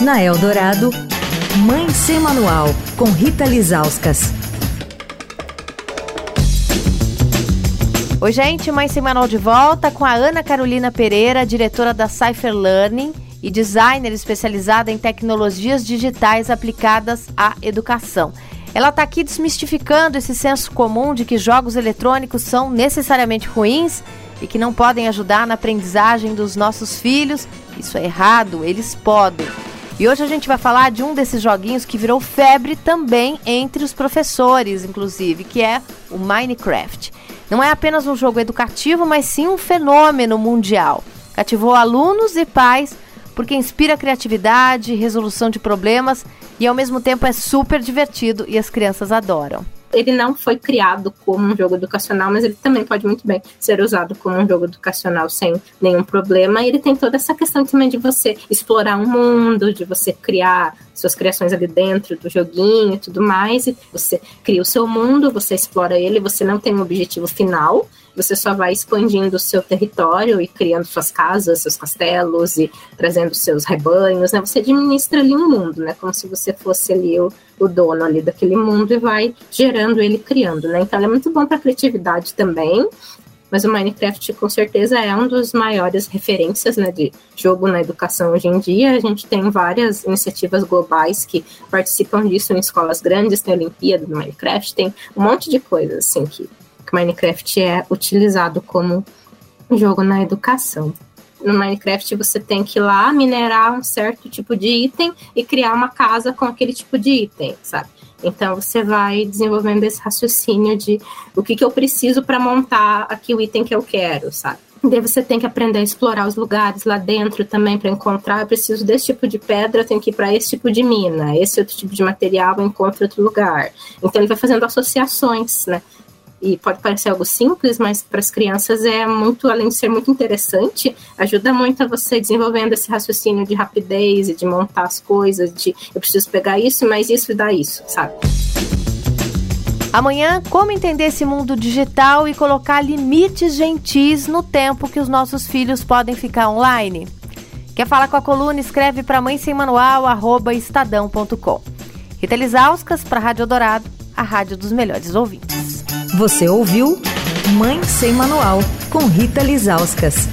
Na Eldorado, Mãe Sem Manual, com Rita Lizauskas. Oi, gente, Mãe Sem Manual de volta com a Ana Carolina Pereira, diretora da Cypher Learning e designer especializada em tecnologias digitais aplicadas à educação. Ela está aqui desmistificando esse senso comum de que jogos eletrônicos são necessariamente ruins e que não podem ajudar na aprendizagem dos nossos filhos. Isso é errado, eles podem. E hoje a gente vai falar de um desses joguinhos que virou febre também entre os professores, inclusive, que é o Minecraft. Não é apenas um jogo educativo, mas sim um fenômeno mundial. Cativou alunos e pais porque inspira criatividade, resolução de problemas e ao mesmo tempo é super divertido e as crianças adoram ele não foi criado como um jogo educacional, mas ele também pode muito bem ser usado como um jogo educacional sem nenhum problema. E ele tem toda essa questão também de você explorar um mundo, de você criar suas criações ali dentro do joguinho e tudo mais. E você cria o seu mundo, você explora ele, você não tem um objetivo final, você só vai expandindo o seu território e criando suas casas, seus castelos e trazendo seus rebanhos, né? Você administra ali um mundo, né? Como se você fosse ali o, o dono ali daquele mundo e vai gerando ele, criando, né? Então é muito bom para criatividade também. Mas o Minecraft com certeza é um dos maiores referências né, de jogo na educação hoje em dia. A gente tem várias iniciativas globais que participam disso em escolas grandes, tem a Olimpíada do Minecraft, tem um monte de coisas assim que que Minecraft é utilizado como jogo na educação. No Minecraft você tem que ir lá minerar um certo tipo de item e criar uma casa com aquele tipo de item, sabe? Então você vai desenvolvendo esse raciocínio de o que, que eu preciso para montar aqui o item que eu quero, sabe? Daí você tem que aprender a explorar os lugares lá dentro também para encontrar. Eu preciso desse tipo de pedra, eu tenho que ir para esse tipo de mina, esse outro tipo de material eu encontro outro lugar. Então ele vai fazendo associações, né? E pode parecer algo simples, mas para as crianças é muito, além de ser muito interessante, ajuda muito a você desenvolvendo esse raciocínio de rapidez e de montar as coisas, de eu preciso pegar isso, mas isso dar isso, sabe? Amanhã, como entender esse mundo digital e colocar limites gentis no tempo que os nossos filhos podem ficar online? Quer falar com a coluna? Escreve para mãe sem manual, arroba estadão.com. Rita Lisauskas para a Rádio Dourado, a rádio dos melhores ouvintes. Você ouviu Mãe Sem Manual, com Rita Lizauskas.